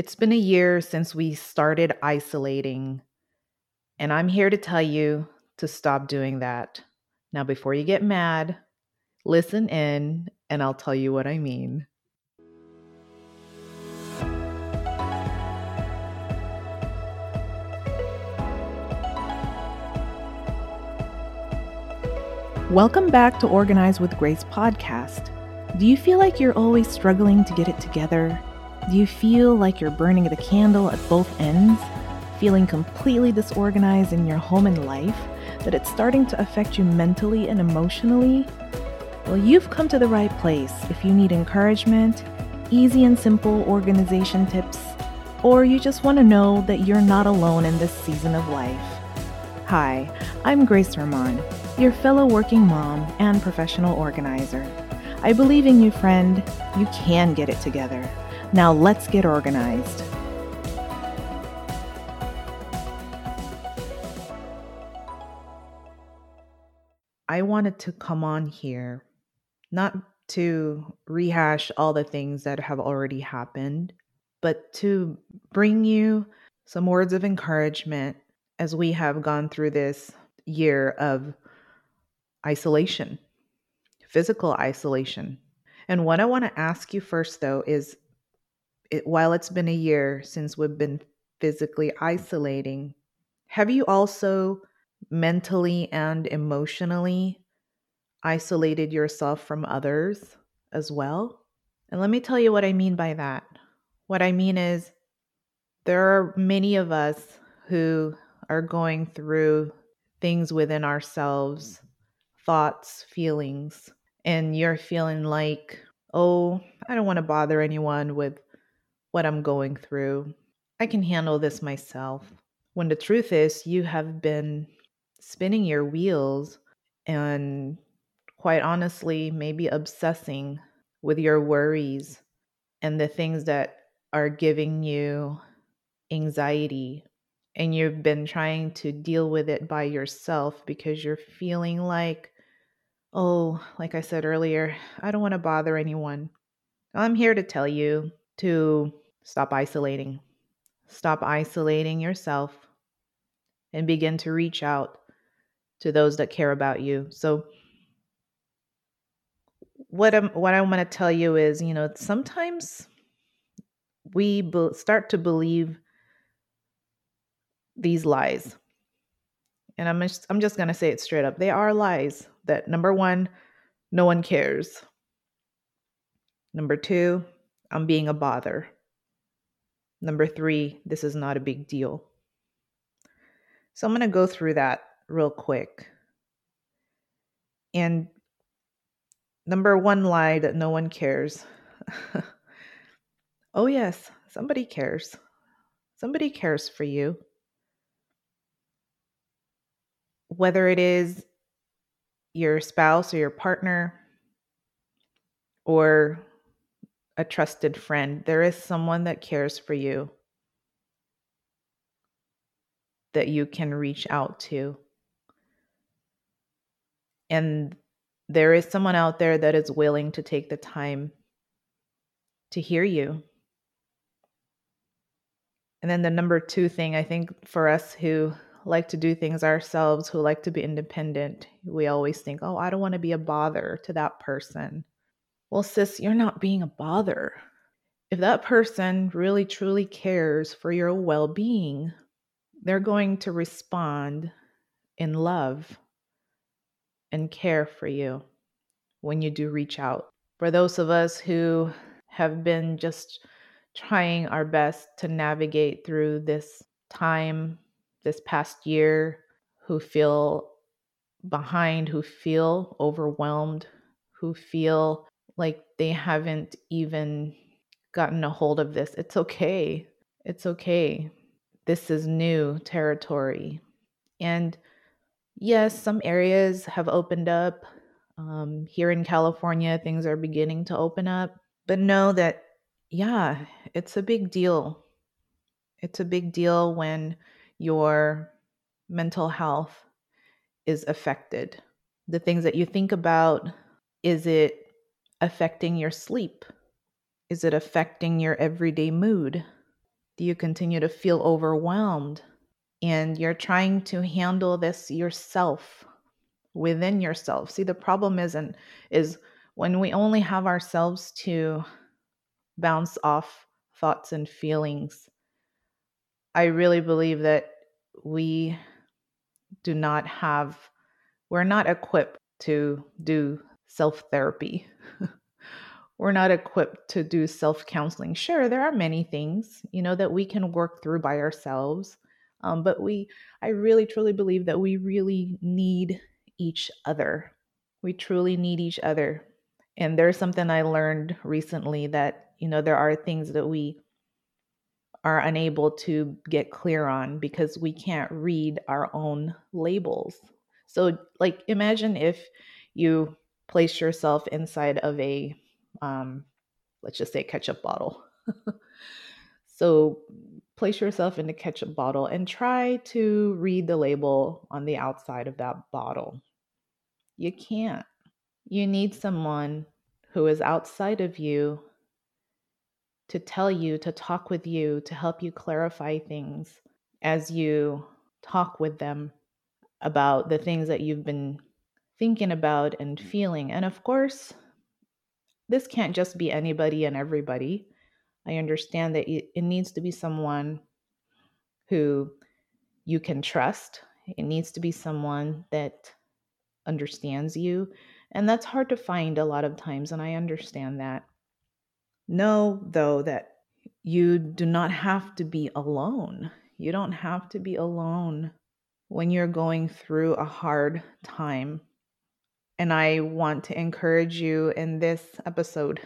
It's been a year since we started isolating, and I'm here to tell you to stop doing that. Now, before you get mad, listen in, and I'll tell you what I mean. Welcome back to Organize with Grace podcast. Do you feel like you're always struggling to get it together? Do you feel like you're burning the candle at both ends? Feeling completely disorganized in your home and life? That it's starting to affect you mentally and emotionally? Well, you've come to the right place if you need encouragement, easy and simple organization tips, or you just want to know that you're not alone in this season of life. Hi, I'm Grace Ramon, your fellow working mom and professional organizer. I believe in you, friend. You can get it together. Now let's get organized. I wanted to come on here not to rehash all the things that have already happened, but to bring you some words of encouragement as we have gone through this year of isolation, physical isolation. And what I want to ask you first, though, is it, while it's been a year since we've been physically isolating, have you also mentally and emotionally isolated yourself from others as well? And let me tell you what I mean by that. What I mean is, there are many of us who are going through things within ourselves, thoughts, feelings, and you're feeling like, oh, I don't want to bother anyone with what I'm going through. I can handle this myself. When the truth is, you have been spinning your wheels and, quite honestly, maybe obsessing with your worries and the things that are giving you anxiety. And you've been trying to deal with it by yourself because you're feeling like, oh, like I said earlier, I don't want to bother anyone. I'm here to tell you to stop isolating. Stop isolating yourself and begin to reach out to those that care about you. So what I'm what I want to tell you is, you know, sometimes we be- start to believe these lies. And I'm just I'm just going to say it straight up. They are lies that number 1, no one cares. Number 2, I'm being a bother. Number three, this is not a big deal. So I'm going to go through that real quick. And number one lie that no one cares. oh, yes, somebody cares. Somebody cares for you. Whether it is your spouse or your partner or a trusted friend. There is someone that cares for you that you can reach out to. And there is someone out there that is willing to take the time to hear you. And then the number two thing, I think for us who like to do things ourselves, who like to be independent, we always think, oh, I don't want to be a bother to that person. Well, sis, you're not being a bother. If that person really truly cares for your well being, they're going to respond in love and care for you when you do reach out. For those of us who have been just trying our best to navigate through this time, this past year, who feel behind, who feel overwhelmed, who feel like they haven't even gotten a hold of this. It's okay. It's okay. This is new territory. And yes, some areas have opened up. Um, here in California, things are beginning to open up. But know that, yeah, it's a big deal. It's a big deal when your mental health is affected. The things that you think about is it affecting your sleep? Is it affecting your everyday mood? Do you continue to feel overwhelmed? And you're trying to handle this yourself within yourself. See, the problem isn't is when we only have ourselves to bounce off thoughts and feelings. I really believe that we do not have we're not equipped to do self therapy. we're not equipped to do self counseling. Sure, there are many things, you know, that we can work through by ourselves. Um, but we, I really truly believe that we really need each other. We truly need each other. And there's something I learned recently that, you know, there are things that we are unable to get clear on because we can't read our own labels. So, like, imagine if you place yourself inside of a, um, let's just say, ketchup bottle. so, place yourself in a ketchup bottle and try to read the label on the outside of that bottle. You can't. You need someone who is outside of you to tell you, to talk with you, to help you clarify things as you talk with them about the things that you've been thinking about and mm. feeling. And of course, this can't just be anybody and everybody. I understand that it needs to be someone who you can trust. It needs to be someone that understands you. And that's hard to find a lot of times, and I understand that. Know, though, that you do not have to be alone. You don't have to be alone when you're going through a hard time. And I want to encourage you in this episode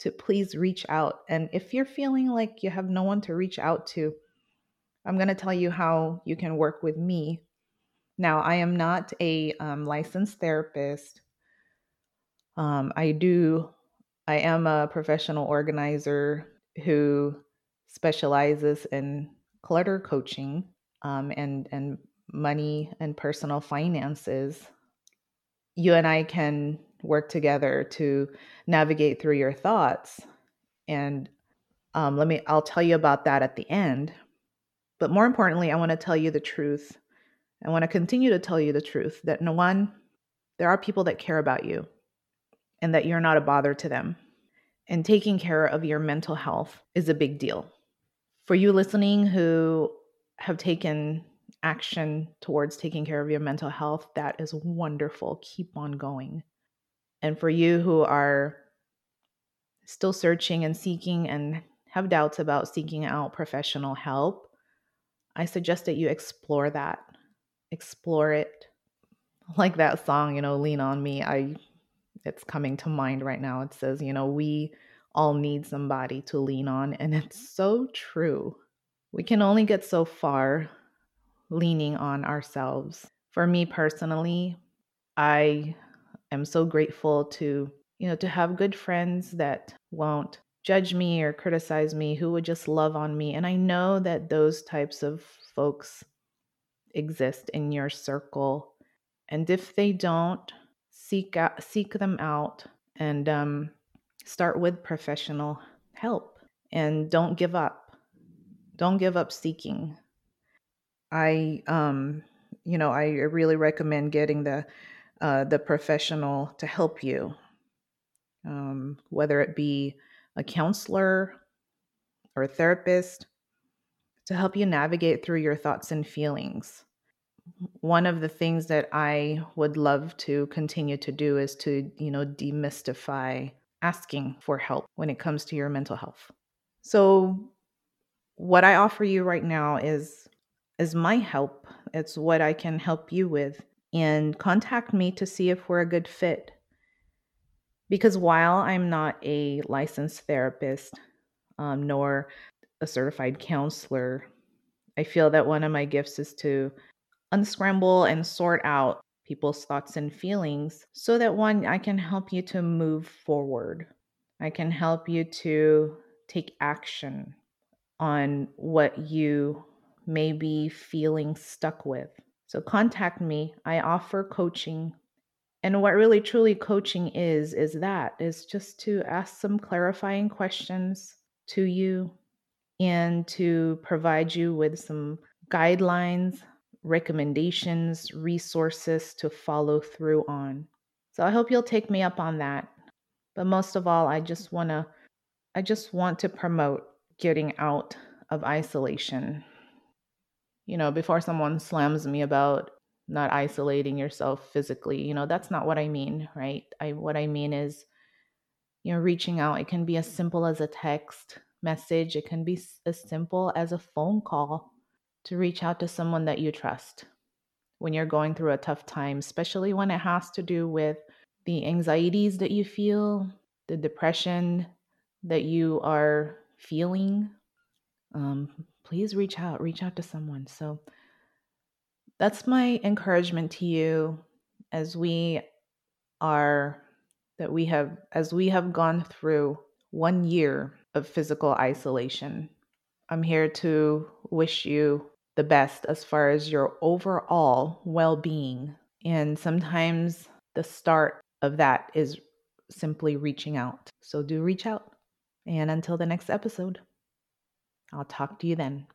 to please reach out. And if you're feeling like you have no one to reach out to, I'm going to tell you how you can work with me now, I am not a um, licensed therapist. Um, I do, I am a professional organizer who specializes in clutter coaching um, and and money and personal finances. You and I can work together to navigate through your thoughts, and um, let me. I'll tell you about that at the end. But more importantly, I want to tell you the truth I want to continue to tell you the truth that no one, there are people that care about you and that you're not a bother to them. And taking care of your mental health is a big deal. For you listening who have taken action towards taking care of your mental health, that is wonderful. Keep on going. And for you who are still searching and seeking and have doubts about seeking out professional help, I suggest that you explore that explore it. Like that song, you know, Lean on Me. I it's coming to mind right now. It says, you know, we all need somebody to lean on and it's so true. We can only get so far leaning on ourselves. For me personally, I am so grateful to, you know, to have good friends that won't judge me or criticize me, who would just love on me. And I know that those types of folks exist in your circle. And if they don't, seek out seek them out and um, start with professional help and don't give up. Don't give up seeking. I um you know, I really recommend getting the uh, the professional to help you, um, whether it be a counselor or a therapist, to help you navigate through your thoughts and feelings. One of the things that I would love to continue to do is to, you know, demystify asking for help when it comes to your mental health. So what I offer you right now is is my help. It's what I can help you with and contact me to see if we're a good fit. Because while I'm not a licensed therapist, um, nor a certified counselor. I feel that one of my gifts is to unscramble and sort out people's thoughts and feelings so that one, I can help you to move forward. I can help you to take action on what you may be feeling stuck with. So contact me. I offer coaching. And what really truly coaching is, is that is just to ask some clarifying questions to you and to provide you with some guidelines, recommendations, resources to follow through on. So I hope you'll take me up on that. But most of all, I just want to I just want to promote getting out of isolation. You know, before someone slams me about not isolating yourself physically, you know, that's not what I mean, right? I what I mean is you know, reaching out. It can be as simple as a text message, it can be as simple as a phone call to reach out to someone that you trust when you're going through a tough time, especially when it has to do with the anxieties that you feel, the depression that you are feeling. Um, please reach out, reach out to someone. So that's my encouragement to you as we are that we have as we have gone through one year of physical isolation. I'm here to wish you the best as far as your overall well being. And sometimes the start of that is simply reaching out. So do reach out. And until the next episode, I'll talk to you then.